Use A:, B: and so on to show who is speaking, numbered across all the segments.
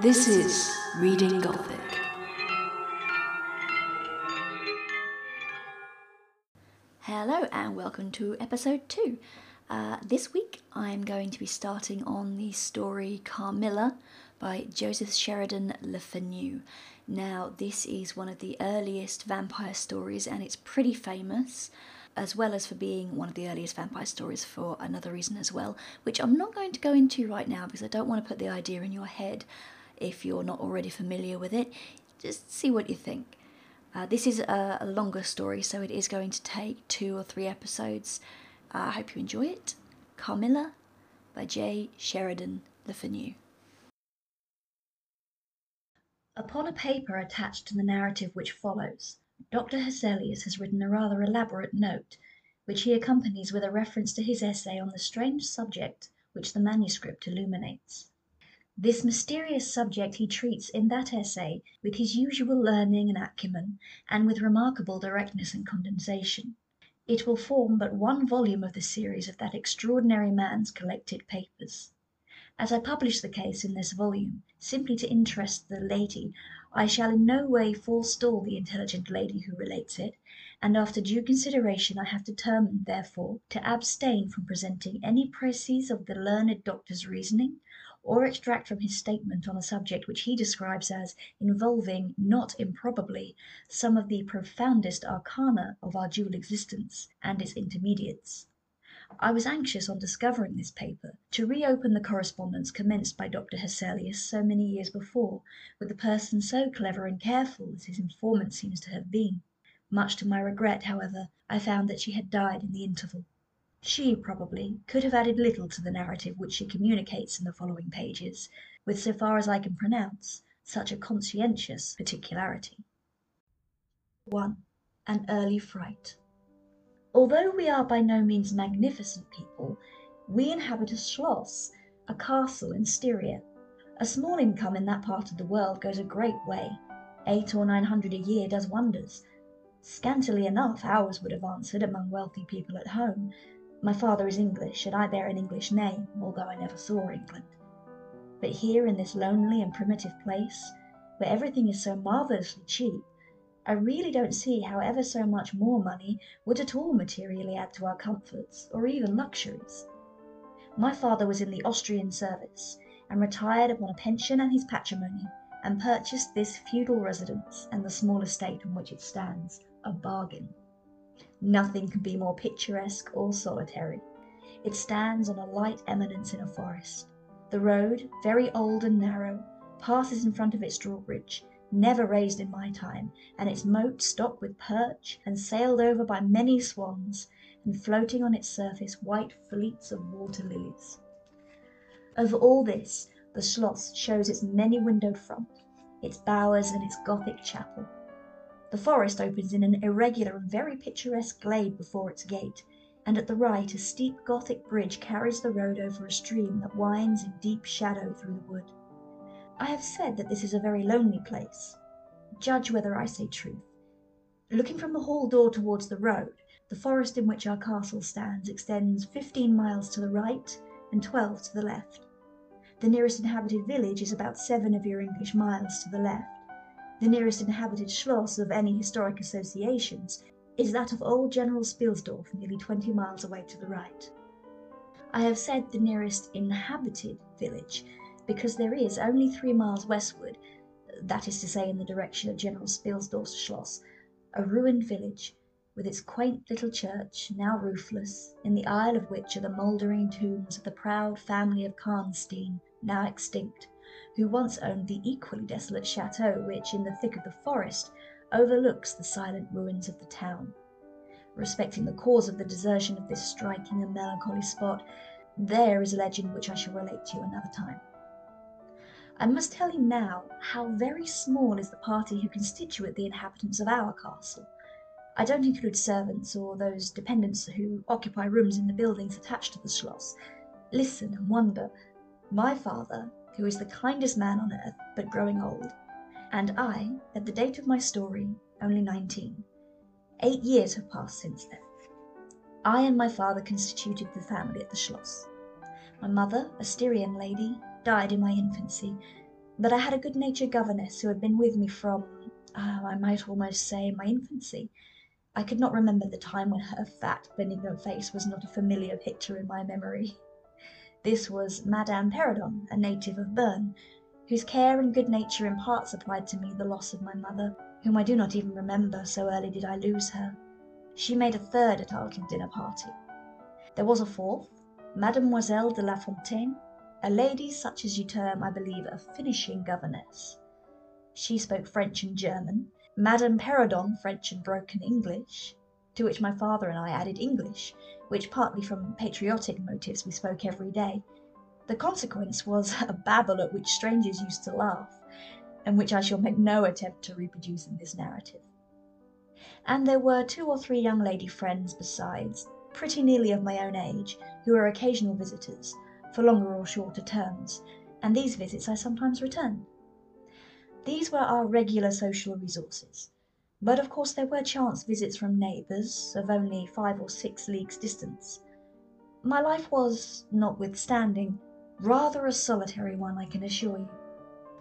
A: This is Reading Gothic.
B: Hello and welcome to episode two. Uh, this week I'm going to be starting on the story Carmilla by Joseph Sheridan Le Fanu. Now, this is one of the earliest vampire stories and it's pretty famous, as well as for being one of the earliest vampire stories for another reason as well, which I'm not going to go into right now because I don't want to put the idea in your head if you're not already familiar with it. Just see what you think. Uh, this is a, a, longer story, so it is going to take two or three episodes. Uh, I hope you enjoy it. Carmilla by J. Sheridan Le Fanu. Upon a paper attached to the narrative which follows, Dr. Hesselius has written a rather elaborate note, which he accompanies with a reference to his essay on the strange subject which the manuscript illuminates. This mysterious subject he treats in that essay with his usual learning and acumen, and with remarkable directness and condensation. It will form but one volume of the series of that extraordinary man's collected papers. As I publish the case in this volume, simply to interest the lady, I shall in no way forestall the intelligent lady who relates it, and after due consideration I have determined, therefore, to abstain from presenting any précis of the learned doctor's reasoning or extract from his statement on a subject which he describes as involving, not improbably, some of the profoundest arcana of our dual existence and its intermediates. I was anxious on discovering this paper to reopen the correspondence commenced by Dr. Hesselius so many years before with a person so clever and careful as his informant seems to have been. Much to my regret, however, I found that she had died in the interval. She, probably, could have added little to the narrative which she communicates in the following pages, with, so far as I can pronounce, such a conscientious particularity. 1. An early fright. Although we are by no means magnificent people, we inhabit a schloss, a castle in Styria. A small income in that part of the world goes a great way. Eight or nine hundred a year does wonders. Scantily enough ours would have answered among wealthy people at home. My father is English, and I bear an English name, although I never saw England. But here in this lonely and primitive place, where everything is so marvellously cheap, I really don't see how ever so much more money would at all materially add to our comforts, or even luxuries. My father was in the Austrian service, and retired upon a pension and his patrimony, and purchased this feudal residence and the small estate on which it stands, a bargain. Nothing can be more picturesque or solitary. It stands on a light eminence in a forest. The road, very old and narrow, passes in front of its drawbridge, never raised in my time, and its moat stocked with perch, and sailed over by many swans, and floating on its surface white fleets of water lilies. Over all this the Schloss shows its many windowed front, its bowers and its Gothic chapel. The forest opens in an irregular and very picturesque glade before its gate, and at the right a steep Gothic bridge carries the road over a stream that winds in deep shadow through the wood. I have said that this is a very lonely place. Judge whether I say truth. Looking from the hall door towards the road, the forest in which our castle stands extends fifteen miles to the right and twelve to the left. The nearest inhabited village is about seven of your English miles to the left. The nearest inhabited schloss of any historic associations is that of old General Spielsdorf, nearly twenty miles away to the right. I have said the nearest inhabited village because there is only three miles westward, that is to say in the direction of General Spielsdorf's schloss, a ruined village with its quaint little church, now roofless, in the aisle of which are the mouldering tombs of the proud family of Karnstein, now extinct who once owned the equally desolate chateau which, in the thick of the forest, overlooks the silent ruins of the town. Respecting the cause of the desertion of this striking and melancholy spot, there is a legend which I shall relate to you another time. I must tell you now how very small is the party who constitute the inhabitants of our castle. I don't include servants or those dependents who occupy rooms in the buildings attached to the schloss. Listen and wonder. My father, who is the kindest man on earth, but growing old, and I, at the date of my story, only nineteen. Eight years have passed since then. I and my father constituted the family at the Schloss. My mother, a Styrian lady, died in my infancy, but I had a good natured governess who had been with me from, uh, I might almost say, my infancy. I could not remember the time when her fat, benignant face was not a familiar picture in my memory. This was Madame Perrodon, a native of Berne, whose care and good nature in part supplied to me the loss of my mother, whom I do not even remember, so early did I lose her. She made a third at our little dinner party. There was a fourth, Mademoiselle de la Fontaine, a lady such as you term, I believe, a finishing governess. She spoke French and German, Madame Perrodon French and broken English, to which my father and I added English, which partly from patriotic motives we spoke every day. The consequence was a babble at which strangers used to laugh, and which I shall make no attempt to reproduce in this narrative. And there were two or three young lady friends besides, pretty nearly of my own age, who were occasional visitors, for longer or shorter terms, and these visits I sometimes returned. These were our regular social resources, but of course there were chance visits from neighbours of only five or six leagues distance. My life was, notwithstanding, rather a solitary one, I can assure you.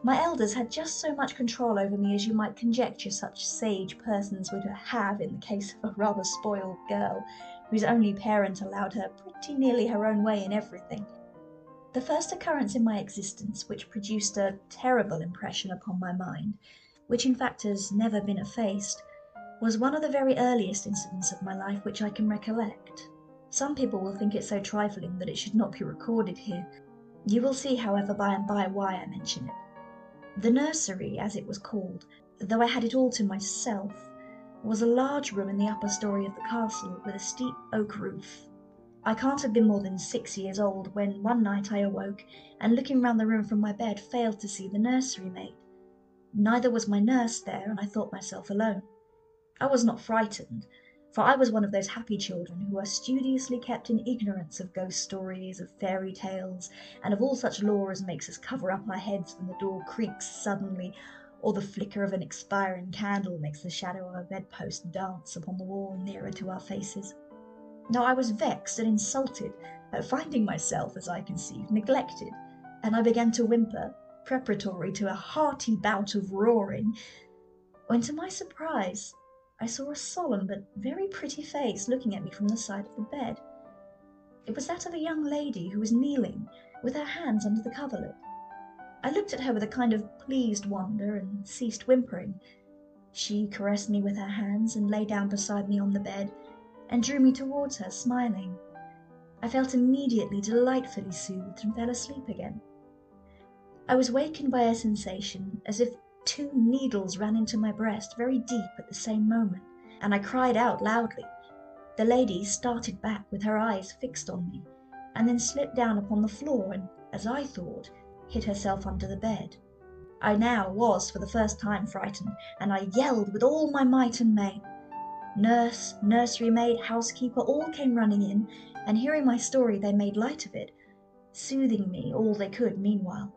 B: My elders had just so much control over me as you might conjecture such sage persons would have in the case of a rather spoiled girl, whose only parent allowed her pretty nearly her own way in everything, the first occurrence in my existence which produced a terrible impression upon my mind, which in fact has never been effaced, was one of the very earliest incidents of my life which I can recollect. Some people will think it so trifling that it should not be recorded here. You will see, however, by and by why I mention it. The nursery, as it was called, though I had it all to myself, was a large room in the upper story of the castle, with a steep oak roof, I can't have been more than six years old when one night I awoke, and looking round the room from my bed, failed to see the nursery maid. Neither was my nurse there, and I thought myself alone. I was not frightened, for I was one of those happy children who are studiously kept in ignorance of ghost stories, of fairy tales, and of all such lore as makes us cover up our heads when the door creaks suddenly, or the flicker of an expiring candle makes the shadow of a bedpost dance upon the wall nearer to our faces. Now I was vexed and insulted at finding myself, as I conceived, neglected, and I began to whimper, preparatory to a hearty bout of roaring, when to my surprise I saw a solemn but very pretty face looking at me from the side of the bed. It was that of a young lady who was kneeling, with her hands under the coverlet. I looked at her with a kind of pleased wonder and ceased whimpering. She caressed me with her hands and lay down beside me on the bed and drew me towards her, smiling. I felt immediately delightfully soothed and fell asleep again. I was wakened by a sensation as if two needles ran into my breast very deep at the same moment, and I cried out loudly. The lady started back with her eyes fixed on me, and then slipped down upon the floor and, as I thought, hid herself under the bed. I now was for the first time frightened, and I yelled with all my might and main. Nurse, nursery maid, housekeeper, all came running in, and hearing my story they made light of it, soothing me all they could meanwhile.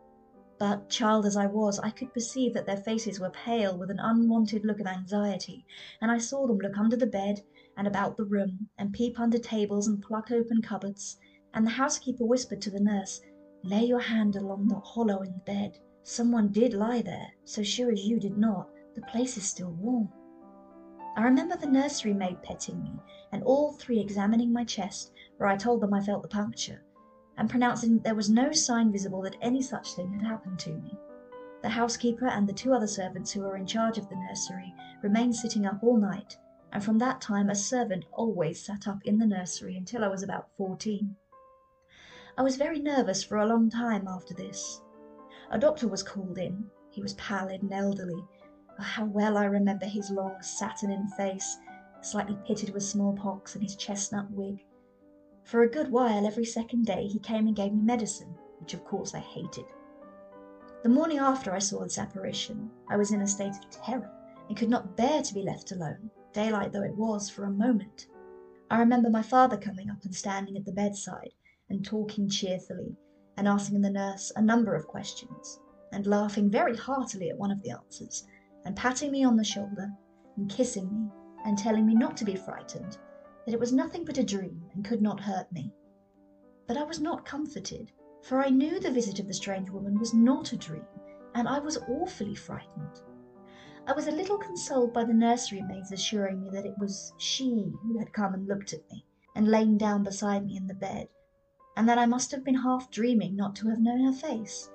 B: But, child as I was, I could perceive that their faces were pale with an unwonted look of anxiety, and I saw them look under the bed and about the room, and peep under tables and pluck open cupboards, and the housekeeper whispered to the nurse, Lay your hand along the hollow in the bed. Some one did lie there, so sure as you did not. The place is still warm. I remember the nursery maid petting me, and all three examining my chest, where I told them I felt the puncture, and pronouncing that there was no sign visible that any such thing had happened to me. The housekeeper and the two other servants who were in charge of the nursery remained sitting up all night, and from that time a servant always sat up in the nursery until I was about fourteen. I was very nervous for a long time after this. A doctor was called in. He was pallid and elderly, Oh, how well I remember his long saturnine face, slightly pitted with smallpox, and his chestnut wig. For a good while every second day he came and gave me medicine, which of course I hated. The morning after I saw this apparition, I was in a state of terror, and could not bear to be left alone, daylight though it was, for a moment. I remember my father coming up and standing at the bedside, and talking cheerfully, and asking the nurse a number of questions, and laughing very heartily at one of the answers, and patting me on the shoulder, and kissing me, and telling me not to be frightened, that it was nothing but a dream and could not hurt me. But I was not comforted, for I knew the visit of the strange woman was not a dream, and I was awfully frightened. I was a little consoled by the nursery maids assuring me that it was she who had come and looked at me, and lain down beside me in the bed, and that I must have been half dreaming not to have known her face.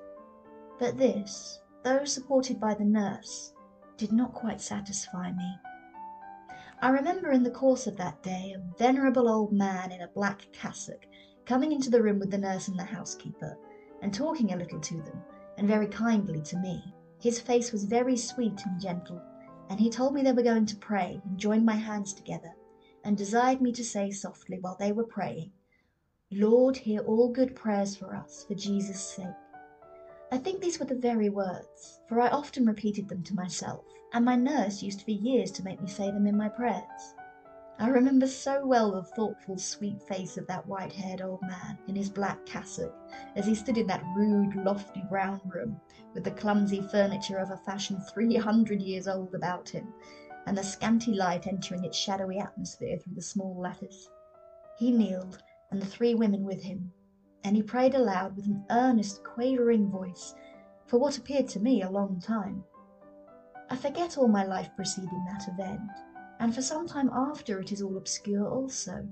B: But this, though supported by the nurse, did not quite satisfy me. I remember in the course of that day a venerable old man in a black cassock coming into the room with the nurse and the housekeeper, and talking a little to them, and very kindly to me. His face was very sweet and gentle, and he told me they were going to pray, and joined my hands together, and desired me to say softly while they were praying, Lord, hear all good prayers for us, for Jesus' sake. I think these were the very words, for I often repeated them to myself, and my nurse used for years to make me say them in my prayers. I remember so well the thoughtful, sweet face of that white haired old man in his black cassock as he stood in that rude, lofty brown room, with the clumsy furniture of a fashion three hundred years old about him, and the scanty light entering its shadowy atmosphere through the small lattice. He kneeled, and the three women with him, and he prayed aloud with an earnest, quavering voice for what appeared to me a long time. I forget all my life preceding that event and for some time after it is all obscure also.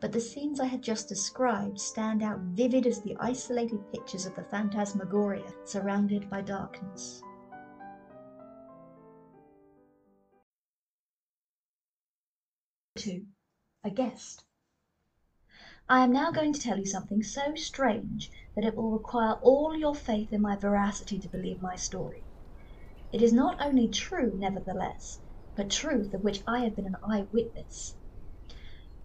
B: But the scenes I have just described stand out vivid as the isolated pictures of the phantasmagoria surrounded by darkness. Two, a guest. I am now going to tell you something so strange that it will require all your faith in my veracity to believe my story. It is not only true, nevertheless, but truth of which I have been an eye witness.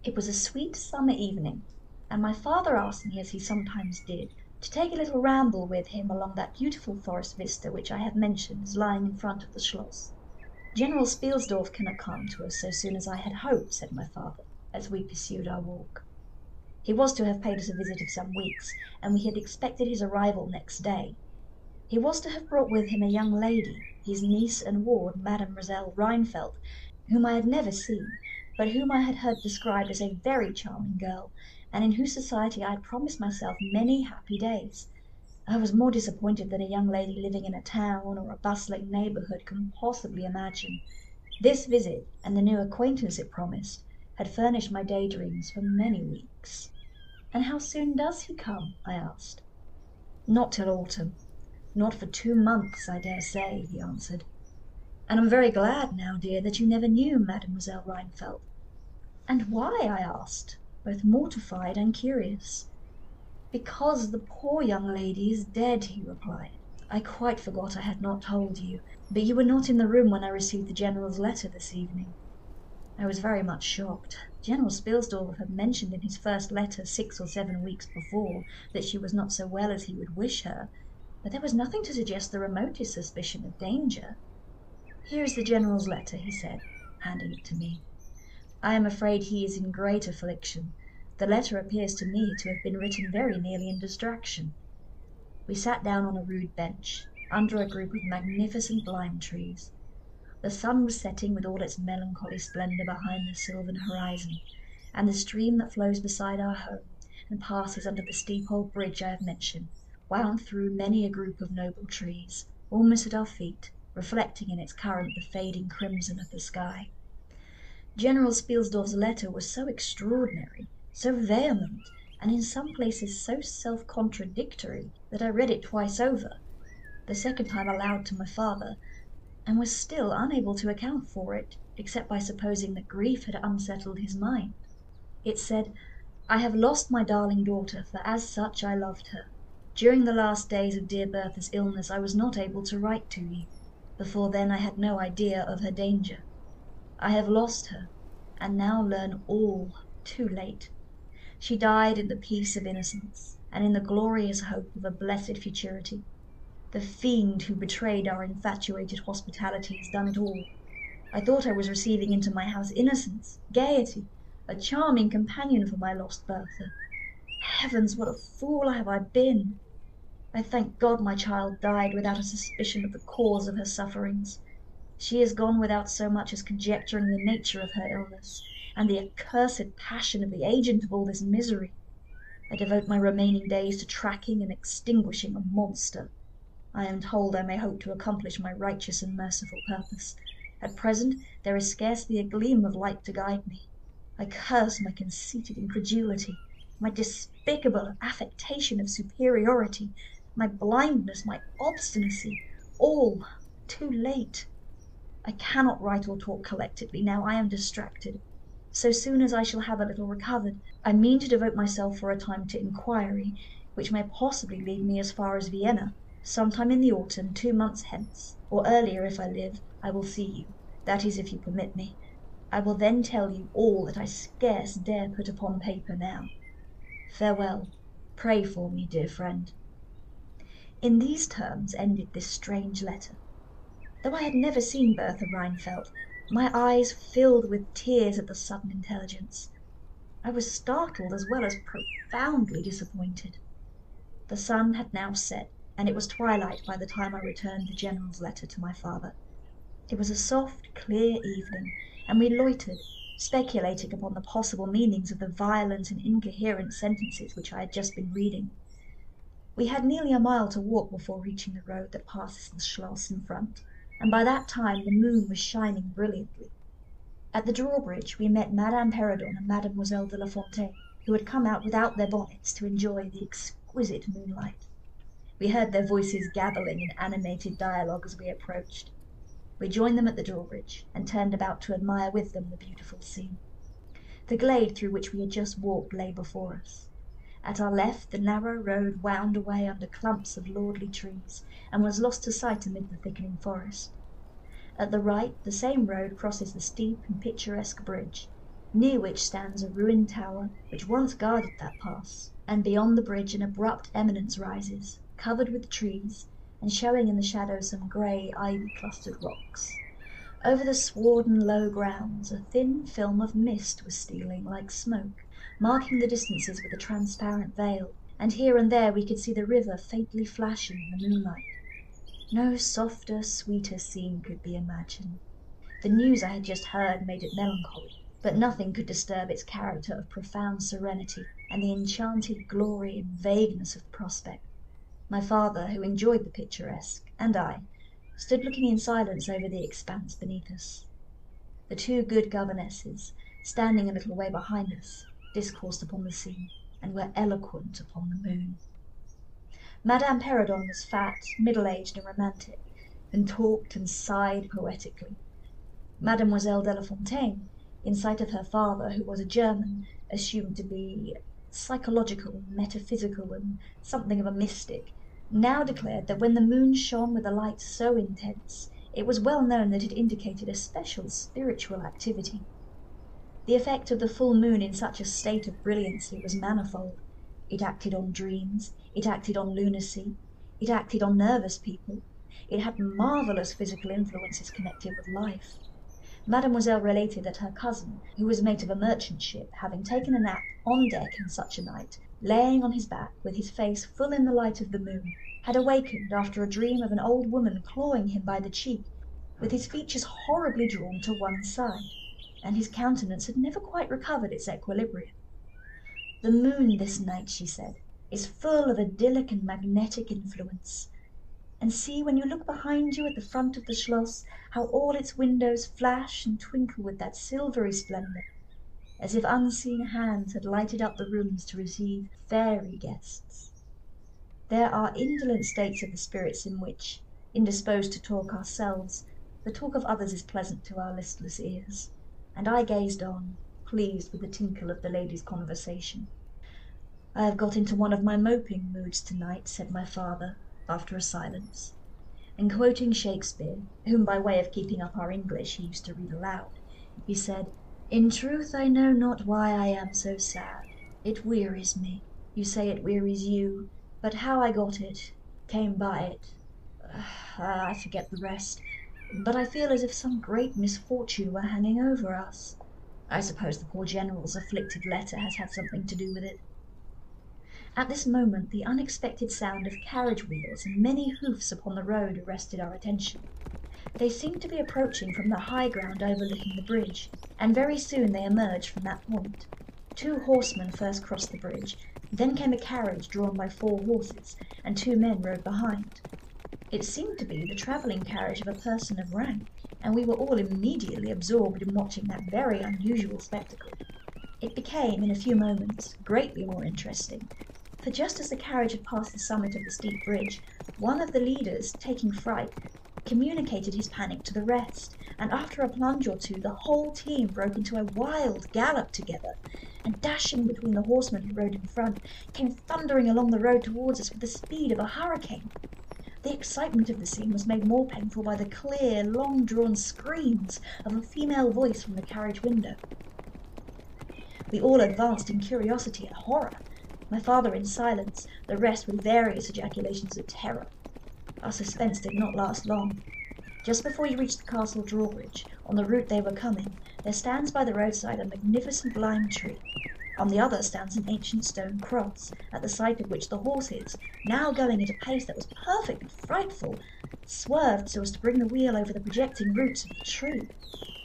B: It was a sweet summer evening, and my father asked me, as he sometimes did, to take a little ramble with him along that beautiful forest vista which I have mentioned as lying in front of the Schloss. General Spielsdorf cannot come to us so soon as I had hoped, said my father, as we pursued our walk. He was to have paid us a visit of some weeks, and we had expected his arrival next day. He was to have brought with him a young lady, his niece and ward, Mademoiselle Rheinfeldt, whom I had never seen, but whom I had heard described as a very charming girl, and in whose society I had promised myself many happy days. I was more disappointed than a young lady living in a town or a bustling neighbourhood can possibly imagine. This visit, and the new acquaintance it promised, had furnished my day dreams for many weeks. "And how soon does he come?" I asked. "Not till autumn. Not for two months, I dare say," he answered. "And I'm very glad now, dear, that you never knew Mademoiselle Rheinfeldt." "And why?" I asked, both mortified and curious. "Because the poor young lady is dead," he replied. "I quite forgot I had not told you, but you were not in the room when I received the General's letter this evening." I was very much shocked. General Spielsdorf had mentioned in his first letter six or seven weeks before that she was not so well as he would wish her but there was nothing to suggest the remotest suspicion of danger. "Here is the General's letter," he said, handing it to me. "I am afraid he is in great affliction. The letter appears to me to have been written very nearly in distraction." We sat down on a rude bench, under a group of magnificent lime trees. The sun was setting with all its melancholy splendour behind the sylvan horizon, and the stream that flows beside our home, and passes under the steep old bridge I have mentioned wound through many a group of noble trees, almost at our feet, reflecting in its current the fading crimson of the sky. General Spielsdorf's letter was so extraordinary, so vehement, and in some places so self contradictory, that I read it twice over, the second time aloud to my father, and was still unable to account for it, except by supposing that grief had unsettled his mind. It said, I have lost my darling daughter, for as such I loved her. During the last days of dear Bertha's illness I was not able to write to you. Before then I had no idea of her danger. I have lost her, and now learn all too late. She died in the peace of innocence, and in the glorious hope of a blessed futurity. The fiend who betrayed our infatuated hospitality has done it all. I thought I was receiving into my house innocence, gaiety, a charming companion for my lost Bertha. Heavens, what a fool have I been! I thank God my child died without a suspicion of the cause of her sufferings. She is gone without so much as conjecturing the nature of her illness, and the accursed passion of the agent of all this misery. I devote my remaining days to tracking and extinguishing a monster. I am told I may hope to accomplish my righteous and merciful purpose. At present there is scarcely a gleam of light to guide me. I curse my conceited incredulity, my despicable affectation of superiority, my blindness, my obstinacy, all too late. I cannot write or talk collectedly now I am distracted. So soon as I shall have a little recovered, I mean to devote myself for a time to inquiry, which may possibly lead me as far as Vienna. Sometime in the autumn, two months hence, or earlier if I live, I will see you, that is if you permit me. I will then tell you all that I scarce dare put upon paper now. Farewell. Pray for me, dear friend. In these terms ended this strange letter. Though I had never seen Bertha Rheinfeldt, my eyes filled with tears at the sudden intelligence. I was startled as well as profoundly disappointed. The sun had now set, and it was twilight by the time I returned the General's letter to my father. It was a soft, clear evening, and we loitered, speculating upon the possible meanings of the violent and incoherent sentences which I had just been reading. We had nearly a mile to walk before reaching the road that passes the Schloss in front and by that time the moon was shining brilliantly. At the drawbridge we met Madame Perrodon and Mademoiselle de la Fontaine, who had come out without their bonnets to enjoy the exquisite moonlight. We heard their voices gabbling in animated dialogue as we approached. We joined them at the drawbridge, and turned about to admire with them the beautiful scene. The glade through which we had just walked lay before us. At our left the narrow road wound away under clumps of lordly trees, and was lost to sight amid the thickening forest. At the right the same road crosses the steep and picturesque bridge, near which stands a ruined tower which once guarded that pass, and beyond the bridge an abrupt eminence rises, covered with trees, and showing in the shadow some grey ivy clustered rocks. Over the sward and low grounds a thin film of mist was stealing like smoke marking the distances with a transparent veil, and here and there we could see the river faintly flashing in the moonlight. No softer, sweeter scene could be imagined. The news I had just heard made it melancholy, but nothing could disturb its character of profound serenity and the enchanted glory and vagueness of the prospect. My father, who enjoyed the picturesque, and I, stood looking in silence over the expanse beneath us. The two good governesses, standing a little way behind us, discoursed upon the sea, and were eloquent upon the moon. Madame Perrodon was fat, middle-aged, and romantic, and talked and sighed poetically. Mademoiselle de la Fontaine, in sight of her father, who was a German, assumed to be psychological, metaphysical, and something of a mystic, now declared that when the moon shone with a light so intense, it was well known that it indicated a special spiritual activity. The effect of the full moon in such a state of brilliancy was manifold. It acted on dreams, it acted on lunacy, it acted on nervous people, it had marvellous physical influences connected with life. Mademoiselle related that her cousin, who was mate of a merchant ship, having taken a nap on deck in such a night, laying on his back with his face full in the light of the moon, had awakened after a dream of an old woman clawing him by the cheek, with his features horribly drawn to one side and his countenance had never quite recovered its equilibrium. The moon this night, she said, is full of idyllic and magnetic influence. And see, when you look behind you at the front of the Schloss, how all its windows flash and twinkle with that silvery splendour, as if unseen hands had lighted up the rooms to receive fairy guests. There are indolent states of the spirits in which, indisposed to talk ourselves, the talk of others is pleasant to our listless ears and I gazed on, pleased with the tinkle of the ladies' conversation. "I have got into one of my moping moods to night," said my father, after a silence, and quoting Shakespeare, whom by way of keeping up our English he used to read aloud, he said, "In truth I know not why I am so sad. It wearies me. You say it wearies you, but how I got it, came by it, ah, I forget the rest but I feel as if some great misfortune were hanging over us. I suppose the poor General's afflicted letter has had something to do with it." At this moment the unexpected sound of carriage wheels and many hoofs upon the road arrested our attention. They seemed to be approaching from the high ground overlooking the bridge, and very soon they emerged from that point. Two horsemen first crossed the bridge, then came a carriage drawn by four horses, and two men rode behind. It seemed to be the travelling carriage of a person of rank, and we were all immediately absorbed in watching that very unusual spectacle. It became, in a few moments, greatly more interesting, for just as the carriage had passed the summit of the steep bridge, one of the leaders, taking fright, communicated his panic to the rest, and after a plunge or two the whole team broke into a wild gallop together, and dashing between the horsemen who rode in front, came thundering along the road towards us with the speed of a hurricane. The excitement of the scene was made more painful by the clear, long drawn screams of a female voice from the carriage window. We all advanced in curiosity and horror, my father in silence, the rest with various ejaculations of terror. Our suspense did not last long. Just before you reach the castle drawbridge, on the route they were coming, there stands by the roadside a magnificent lime tree. On the other stands an ancient stone cross, at the sight of which the horses, now going at a pace that was perfectly frightful, swerved so as to bring the wheel over the projecting roots of the tree.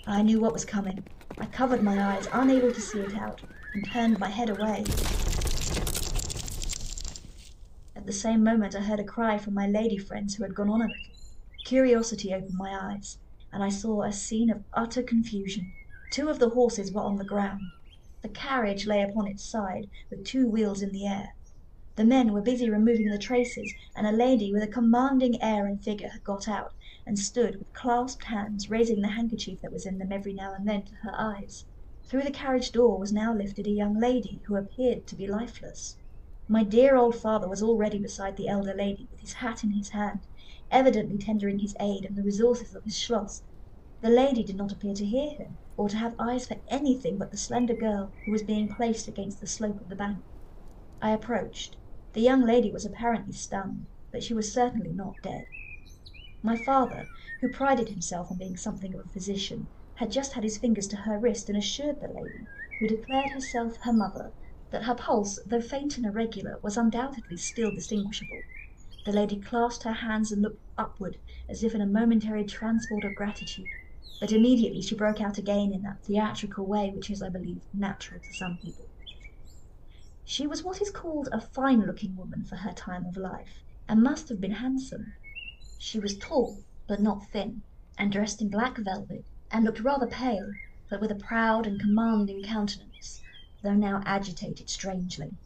B: I knew what was coming. I covered my eyes, unable to see it out, and turned my head away. At the same moment I heard a cry from my lady friends who had gone on a little. Curiosity opened my eyes, and I saw a scene of utter confusion. Two of the horses were on the ground. The carriage lay upon its side, with two wheels in the air. The men were busy removing the traces, and a lady with a commanding air and figure had got out, and stood with clasped hands, raising the handkerchief that was in them every now and then to her eyes. Through the carriage door was now lifted a young lady, who appeared to be lifeless. My dear old father was already beside the elder lady, with his hat in his hand, evidently tendering his aid and the resources of his schloss. The lady did not appear to hear him, or to have eyes for anything but the slender girl who was being placed against the slope of the bank. I approached. The young lady was apparently stunned, but she was certainly not dead. My father, who prided himself on being something of a physician, had just had his fingers to her wrist and assured the lady, who declared herself her mother, that her pulse, though faint and irregular, was undoubtedly still distinguishable. The lady clasped her hands and looked upward, as if in a momentary transport of gratitude, but immediately she broke out again in that theatrical way which is, I believe, natural to some people. She was what is called a fine looking woman for her time of life, and must have been handsome. She was tall, but not thin, and dressed in black velvet, and looked rather pale, but with a proud and commanding countenance though now agitated strangely.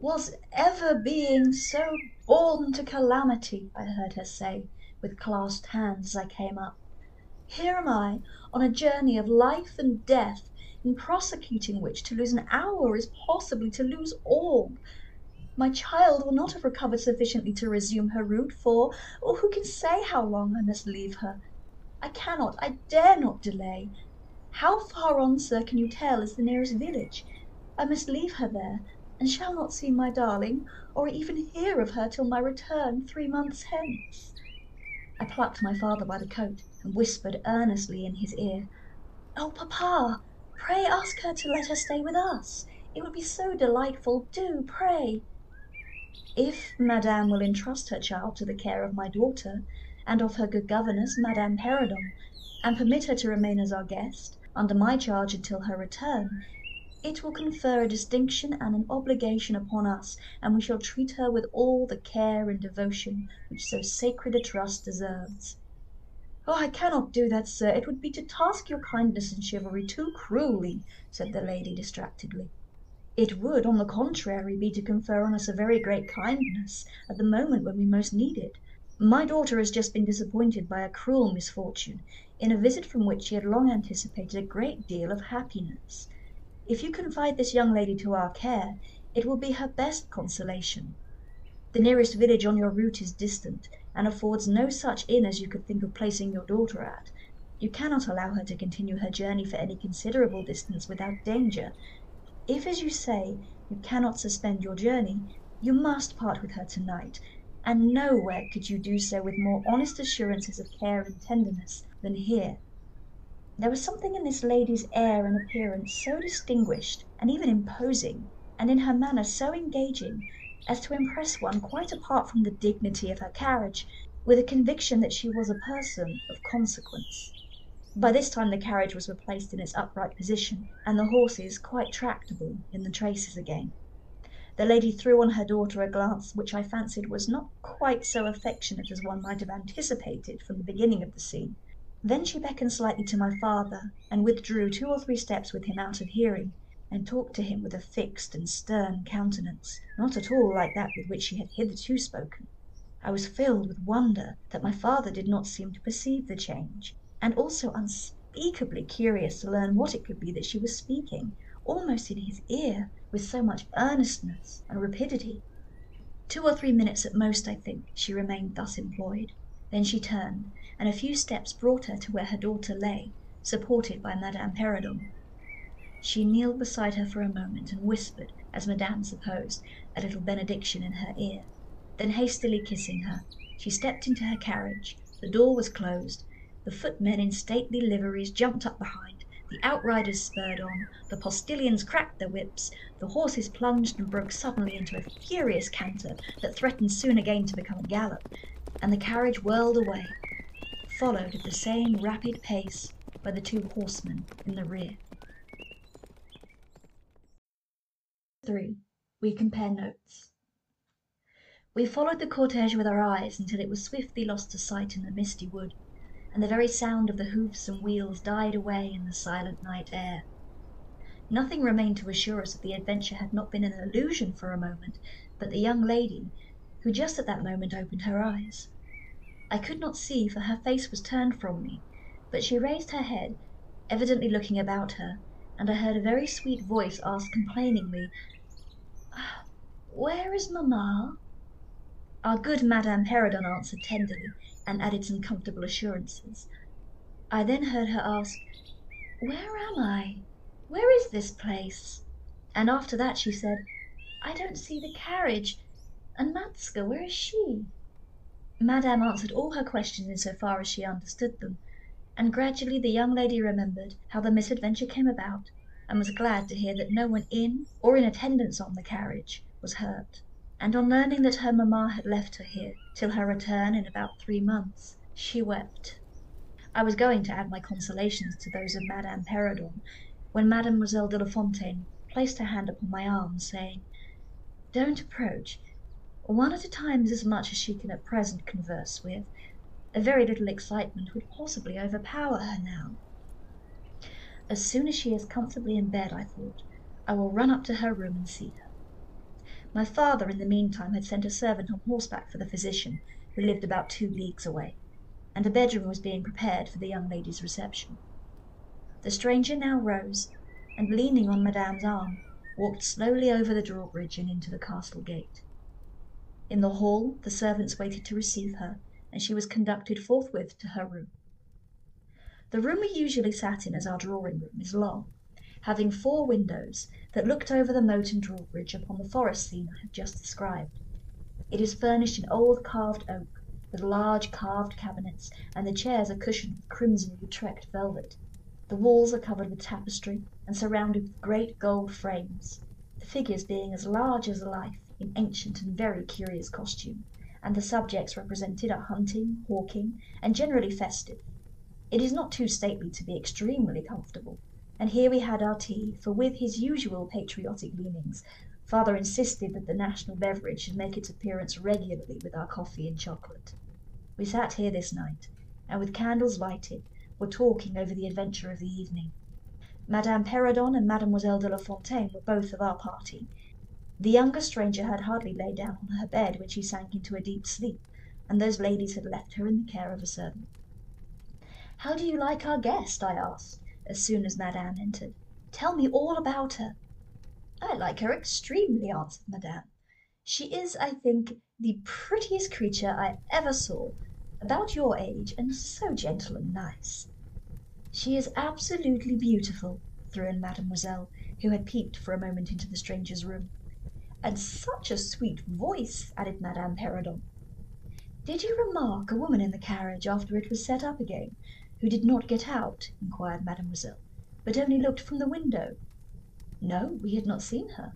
B: "Was ever being so born to calamity?" I heard her say, with clasped hands, as I came up. "Here am I, on a journey of life and death, in prosecuting which to lose an hour is possibly to lose all. My child will not have recovered sufficiently to resume her route, for, or who can say how long I must leave her? I cannot, I dare not delay. How far on, sir, can you tell is the nearest village? I must leave her there, and shall not see my darling, or even hear of her till my return three months hence." I plucked my father by the coat, and whispered earnestly in his ear, "Oh, papa, pray ask her to let her stay with us. It would be so delightful, do, pray." "If madame will entrust her child to the care of my daughter, and of her good governess, Madame Perrodon, and permit her to remain as our guest, under my charge until her return. It will confer a distinction and an obligation upon us, and we shall treat her with all the care and devotion which so sacred a trust deserves." "Oh, I cannot do that, sir; it would be to task your kindness and chivalry too cruelly," said the lady distractedly. "It would, on the contrary, be to confer on us a very great kindness at the moment when we most need it. My daughter has just been disappointed by a cruel misfortune, in a visit from which she had long anticipated a great deal of happiness. If you confide this young lady to our care, it will be her best consolation. The nearest village on your route is distant, and affords no such inn as you could think of placing your daughter at. You cannot allow her to continue her journey for any considerable distance without danger. If, as you say, you cannot suspend your journey, you must part with her to night, and nowhere could you do so with more honest assurances of care and tenderness than here. There was something in this lady's air and appearance so distinguished and even imposing, and in her manner so engaging, as to impress one quite apart from the dignity of her carriage with a conviction that she was a person of consequence. By this time the carriage was replaced in its upright position, and the horses quite tractable in the traces again. The lady threw on her daughter a glance which I fancied was not quite so affectionate as one might have anticipated from the beginning of the scene. Then she beckoned slightly to my father, and withdrew two or three steps with him out of hearing, and talked to him with a fixed and stern countenance, not at all like that with which she had hitherto spoken. I was filled with wonder that my father did not seem to perceive the change, and also unspeakably curious to learn what it could be that she was speaking, almost in his ear, with so much earnestness and rapidity. Two or three minutes at most, I think, she remained thus employed. Then she turned, and a few steps brought her to where her daughter lay, supported by Madame Perrodon. She kneeled beside her for a moment, and whispered, as Madame supposed, a little benediction in her ear. Then hastily kissing her, she stepped into her carriage, the door was closed, the footmen in stately liveries jumped up behind, the outriders spurred on, the postilions cracked their whips, the horses plunged and broke suddenly into a furious canter that threatened soon again to become a gallop, and the carriage whirled away, followed at the same rapid pace by the two horsemen in the rear. 3. We compare notes. We followed the cortege with our eyes until it was swiftly lost to sight in the misty wood, and the very sound of the hoofs and wheels died away in the silent night air. Nothing remained to assure us that the adventure had not been an illusion for a moment but the young lady, who just at that moment opened her eyes. I could not see, for her face was turned from me, but she raised her head, evidently looking about her, and I heard a very sweet voice ask complainingly, "Where is mamma?" Our good Madame Perrodon answered tenderly, and added some comfortable assurances. I then heard her ask, "Where am I? Where is this place?" And after that she said, "I don't see the carriage, and Matska, where is she?" Madame answered all her questions in so far as she understood them, and gradually the young lady remembered how the misadventure came about, and was glad to hear that no one in or in attendance on the carriage was hurt and on learning that her mamma had left her here till her return in about three months, she wept. I was going to add my consolations to those of Madame Perrodon, when Mademoiselle de la Fontaine placed her hand upon my arm, saying, "Don't approach. One at a time is as much as she can at present converse with. A very little excitement would possibly overpower her now. As soon as she is comfortably in bed, I thought, I will run up to her room and see her. My father in the meantime had sent a servant on horseback for the physician, who lived about two leagues away, and a bedroom was being prepared for the young lady's reception. The stranger now rose, and leaning on Madame's arm, walked slowly over the drawbridge and into the castle gate. In the hall the servants waited to receive her, and she was conducted forthwith to her room. The room we usually sat in as our drawing room is long, having four windows that looked over the moat and drawbridge upon the forest scene I have just described. It is furnished in old carved oak, with large carved cabinets, and the chairs are cushioned with crimson Utrecht velvet. The walls are covered with tapestry, and surrounded with great gold frames, the figures being as large as life, in ancient and very curious costume, and the subjects represented are hunting, hawking, and generally festive. It is not too stately to be extremely comfortable and here we had our tea, for with his usual patriotic leanings, father insisted that the national beverage should make its appearance regularly with our coffee and chocolate. We sat here this night, and with candles lighted, were talking over the adventure of the evening. Madame Perrodon and Mademoiselle de la Fontaine were both of our party. The younger stranger had hardly laid down on her bed when she sank into a deep sleep, and those ladies had left her in the care of a servant. "How do you like our guest?" I asked as soon as Madame entered. "Tell me all about her." "I like her extremely," answered Madame. "She is, I think, the prettiest creature I ever saw, about your age, and so gentle and nice." "She is absolutely beautiful," threw in Mademoiselle, who had peeped for a moment into the stranger's room. "And such a sweet voice," added Madame Perrodon. "Did you remark a woman in the carriage after it was set up again? Who did not get out?" inquired mademoiselle, "but only looked from the window?" "No, we had not seen her."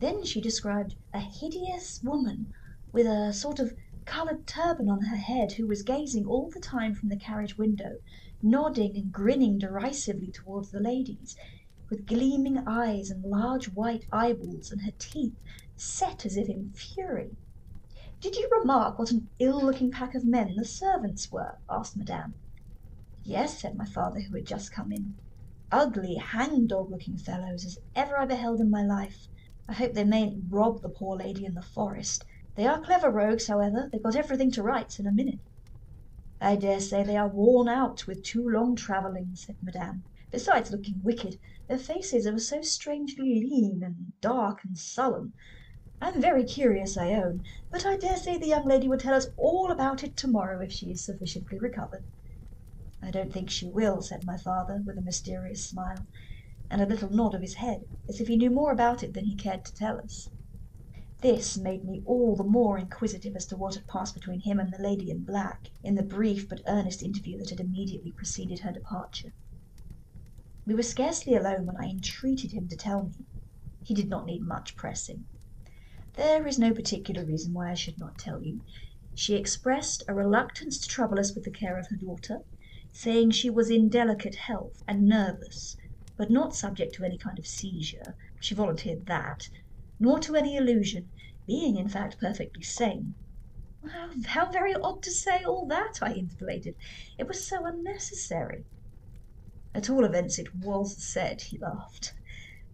B: "Then she described a hideous woman, with a sort of coloured turban on her head, who was gazing all the time from the carriage window, nodding and grinning derisively towards the ladies. with gleaming eyes and large white eyeballs, and her teeth set as if in fury. "Did you remark what an ill looking pack of men the servants were?" asked Madame. "Yes," said my father, who had just come in. "Ugly, hang dog looking fellows as ever I beheld in my life. I hope they mayn't rob the poor lady in the forest. They are clever rogues, however; they got everything to rights in a minute." "I dare say they are worn out with too long travelling," said Madame. "Besides looking wicked, their faces are so strangely lean and dark and sullen. I am very curious, I own, but I dare say the young lady will tell us all about it to morrow if she is sufficiently recovered." "I don't think she will," said my father, with a mysterious smile, and a little nod of his head, as if he knew more about it than he cared to tell us. This made me all the more inquisitive as to what had passed between him and the lady in black, in the brief but earnest interview that had immediately preceded her departure. We were scarcely alone when I entreated him to tell me. He did not need much pressing. There is no particular reason why I should not tell you. She expressed a reluctance to trouble us with the care of her daughter, saying she was in delicate health and nervous, but not subject to any kind of seizure she volunteered that nor to any illusion, being in fact perfectly sane. How, how very odd to say all that, I interpolated. It was so unnecessary. At all events it was said, he laughed.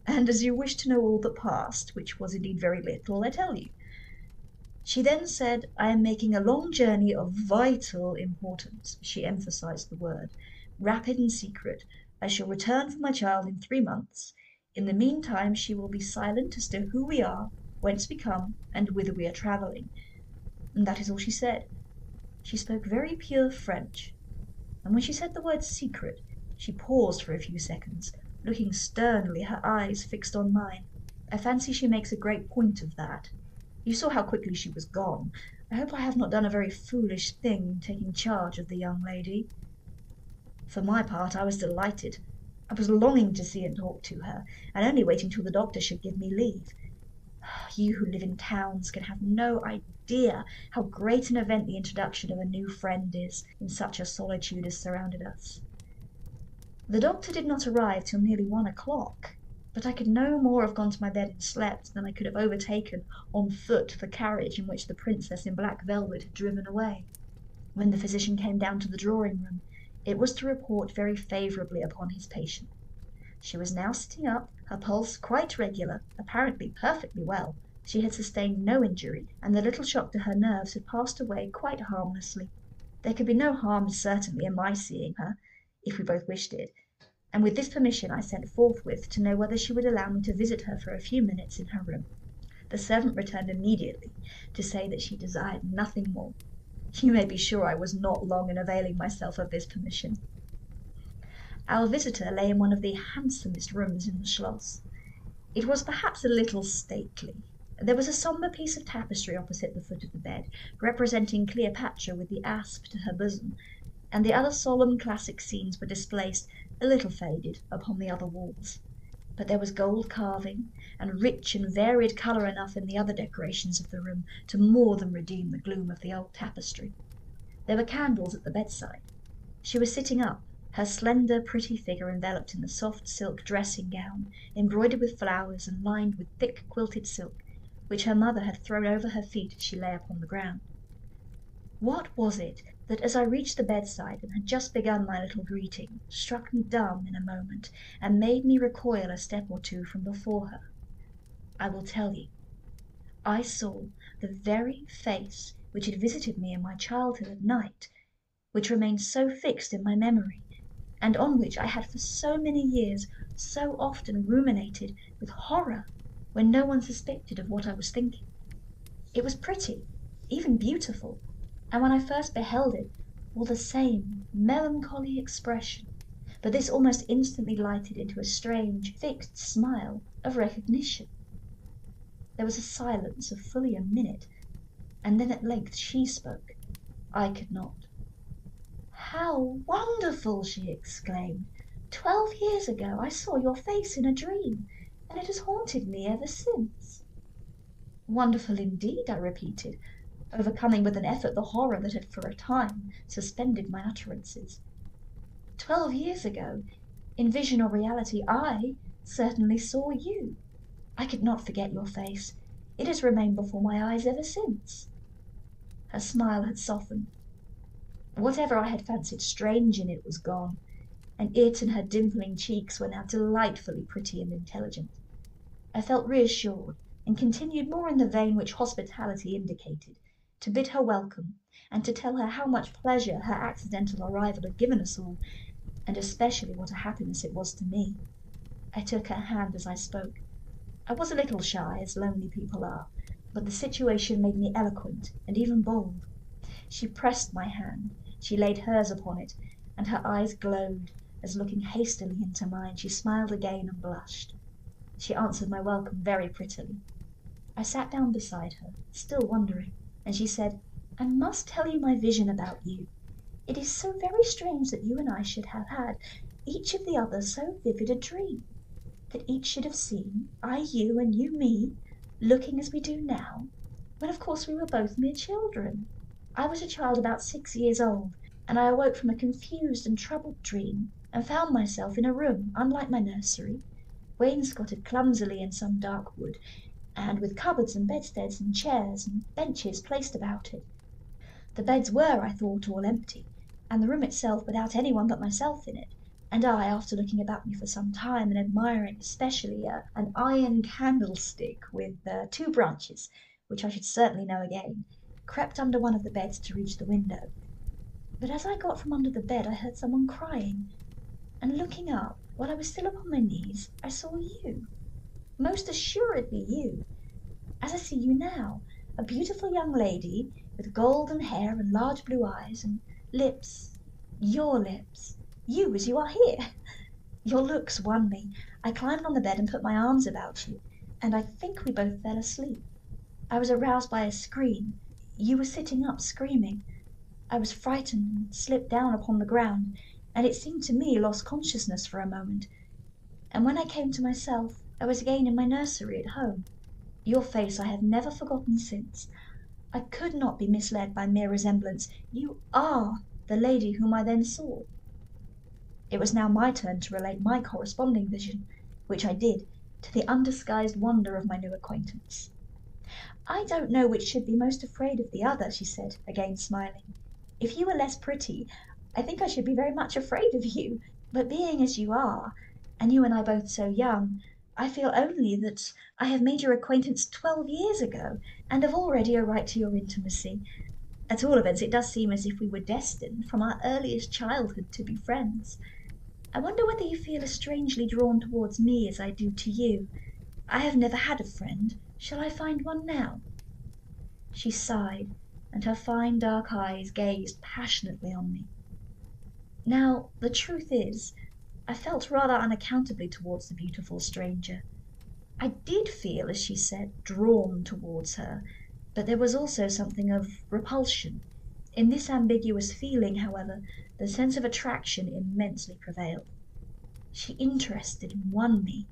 B: And as you wish to know all that passed, which was indeed very little, I tell you. She then said, I am making a long journey of vital importance. She emphasized the word. Rapid and secret. I shall return for my child in three months. In the meantime she will be silent as to who we are, whence we come, and whither we are travelling. And that is all she said. She spoke very pure French, and when she said the word secret, she paused for a few seconds, looking sternly, her eyes fixed on mine. I fancy she makes a great point of that. You saw how quickly she was gone. I hope I have not done a very foolish thing in taking charge of the young lady. For my part, I was delighted. I was longing to see and talk to her, and only waiting till the doctor should give me leave. You who live in towns can have no idea how great an event the introduction of a new friend is in such a solitude as surrounded us. The doctor did not arrive till nearly one o'clock, but I could no more have gone to my bed and slept than I could have overtaken on foot the carriage in which the princess in black velvet had driven away. When the physician came down to the drawing room, it was to report very favourably upon his patient. She was now sitting up, her pulse quite regular, apparently perfectly well. She had sustained no injury, and the little shock to her nerves had passed away quite harmlessly. There could be no harm certainly in my seeing her, if we both wished it, and with this permission I sent forthwith to know whether she would allow me to visit her for a few minutes in her room. The servant returned immediately to say that she desired nothing more. You may be sure I was not long in availing myself of this permission. Our visitor lay in one of the handsomest rooms in the Schloss. It was perhaps a little stately. There was a sombre piece of tapestry opposite the foot of the bed, representing Cleopatra with the asp to her bosom, and the other solemn classic scenes were displaced, a little faded, upon the other walls. But there was gold carving, and rich and varied colour enough in the other decorations of the room to more than redeem the gloom of the old tapestry. There were candles at the bedside. She was sitting up, her slender, pretty figure enveloped in the soft silk dressing gown, embroidered with flowers and lined with thick quilted silk, which her mother had thrown over her feet as she lay upon the ground. What was it that as I reached the bedside and had just begun my little greeting, struck me dumb in a moment, and made me recoil a step or two from before her? I will tell you. I saw the very face which had visited me in my childhood at night, which remained so fixed in my memory, and on which I had for so many years so often ruminated with horror when no one suspected of what I was thinking. It was pretty, even beautiful and when I first beheld it wore the same melancholy expression, but this almost instantly lighted into a strange, fixed smile of recognition. There was a silence of fully a minute, and then at length she spoke. I could not. "How wonderful!" she exclaimed. "Twelve years ago I saw your face in a dream, and it has haunted me ever since." "Wonderful indeed!" I repeated overcoming with an effort the horror that had for a time suspended my utterances. Twelve years ago, in vision or reality, I, certainly saw you. I could not forget your face. It has remained before my eyes ever since." Her smile had softened. Whatever I had fancied strange in it was gone, and it and her dimpling cheeks were now delightfully pretty and intelligent. I felt reassured, and continued more in the vein which hospitality indicated, to bid her welcome, and to tell her how much pleasure her accidental arrival had given us all, and especially what a happiness it was to me. I took her hand as I spoke. I was a little shy, as lonely people are, but the situation made me eloquent and even bold. She pressed my hand, she laid hers upon it, and her eyes glowed, as looking hastily into mine she smiled again and blushed. She answered my welcome very prettily. I sat down beside her, still wondering, and she said, "I must tell you my vision about you. It is so very strange that you and I should have had, each of the other, so vivid a dream. That each should have seen, I you and you me, looking as we do now, when of course we were both mere children. I was a child about six years old, and I awoke from a confused and troubled dream, and found myself in a room unlike my nursery wainscoted clumsily in some dark wood, and with cupboards and bedsteads and chairs and benches placed about it. The beds were, I thought, all empty, and the room itself without any one but myself in it, and I, after looking about me for some time and admiring especially uh, an iron candlestick with uh, two branches, which I should certainly know again, crept under one of the beds to reach the window. But as I got from under the bed I heard someone crying, and looking up, while I was still upon my knees, I saw you. Most assuredly you. As I see you now, a beautiful young lady, with golden hair and large blue eyes, and lips, your lips, you as you are here. Your looks won me. I climbed on the bed and put my arms about you, and I think we both fell asleep. I was aroused by a scream. You were sitting up screaming. I was frightened and slipped down upon the ground and it seemed to me lost consciousness for a moment, and when I came to myself I was again in my nursery at home. Your face I have never forgotten since. I could not be misled by mere resemblance. You are the lady whom I then saw." It was now my turn to relate my corresponding vision, which I did, to the undisguised wonder of my new acquaintance. "I don't know which should be most afraid of the other," she said, again smiling. "If you were less pretty I think I should be very much afraid of you; but being as you are, and you and I both so young, I feel only that I have made your acquaintance twelve years ago, and have already a right to your intimacy. At all events it does seem as if we were destined, from our earliest childhood, to be friends. I wonder whether you feel as strangely drawn towards me as I do to you. I have never had a friend. Shall I find one now?" She sighed, and her fine dark eyes gazed passionately on me. Now, the truth is, I felt rather unaccountably towards the beautiful stranger. I did feel, as she said, drawn towards her, but there was also something of repulsion. In this ambiguous feeling, however, the sense of attraction immensely prevailed. She interested and won me.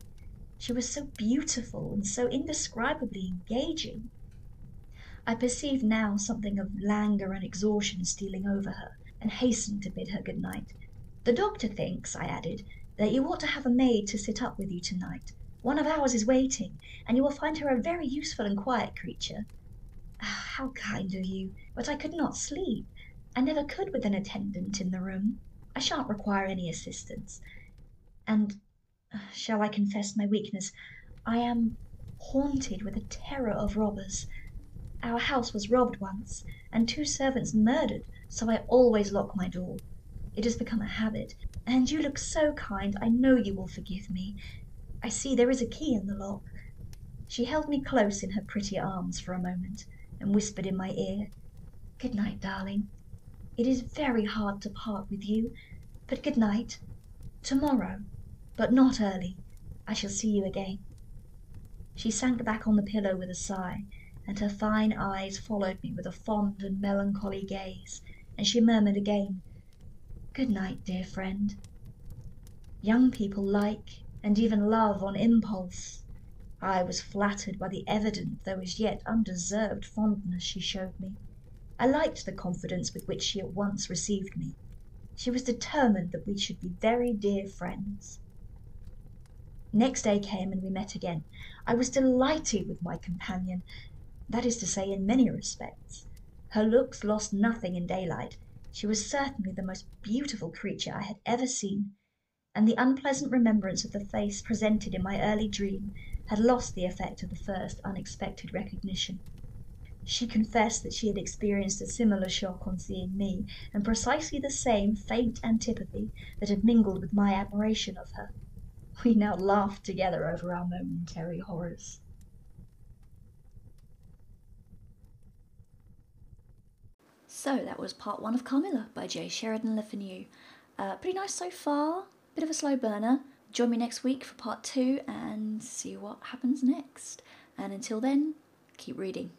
B: She was so beautiful and so indescribably engaging. I perceived now something of languor and exhaustion stealing over her and hastened to bid her good night. "The doctor thinks," I added, "that you ought to have a maid to sit up with you to night. One of ours is waiting, and you will find her a very useful and quiet creature." Ah, how kind of you! But I could not sleep. I never could with an attendant in the room. I shan't require any assistance. And shall I confess my weakness? I am haunted with a terror of robbers. Our house was robbed once, and two servants murdered so I always lock my door. It has become a habit, and you look so kind I know you will forgive me. I see there is a key in the lock." She held me close in her pretty arms for a moment, and whispered in my ear, "Good night, darling. It is very hard to part with you, but good night. To morrow, but not early, I shall see you again." She sank back on the pillow with a sigh, and her fine eyes followed me with a fond and melancholy gaze and she murmured again, "Good night, dear friend." Young people like, and even love, on impulse. I was flattered by the evident though as yet undeserved fondness she showed me. I liked the confidence with which she at once received me. She was determined that we should be very dear friends. Next day came and we met again. I was delighted with my companion, that is to say, in many respects. Her looks lost nothing in daylight. She was certainly the most beautiful creature I had ever seen, and the unpleasant remembrance of the face presented in my early dream had lost the effect of the first unexpected recognition. She confessed that she had experienced a similar shock on seeing me, and precisely the same faint antipathy that had mingled with my admiration of her. We now laughed together over our momentary horrors.
C: So that was part one of Carmilla by J. Sheridan Le Fanu. Uh, pretty nice so far, bit of a slow burner. Join me next week for part two and see what happens next. And until then, keep reading.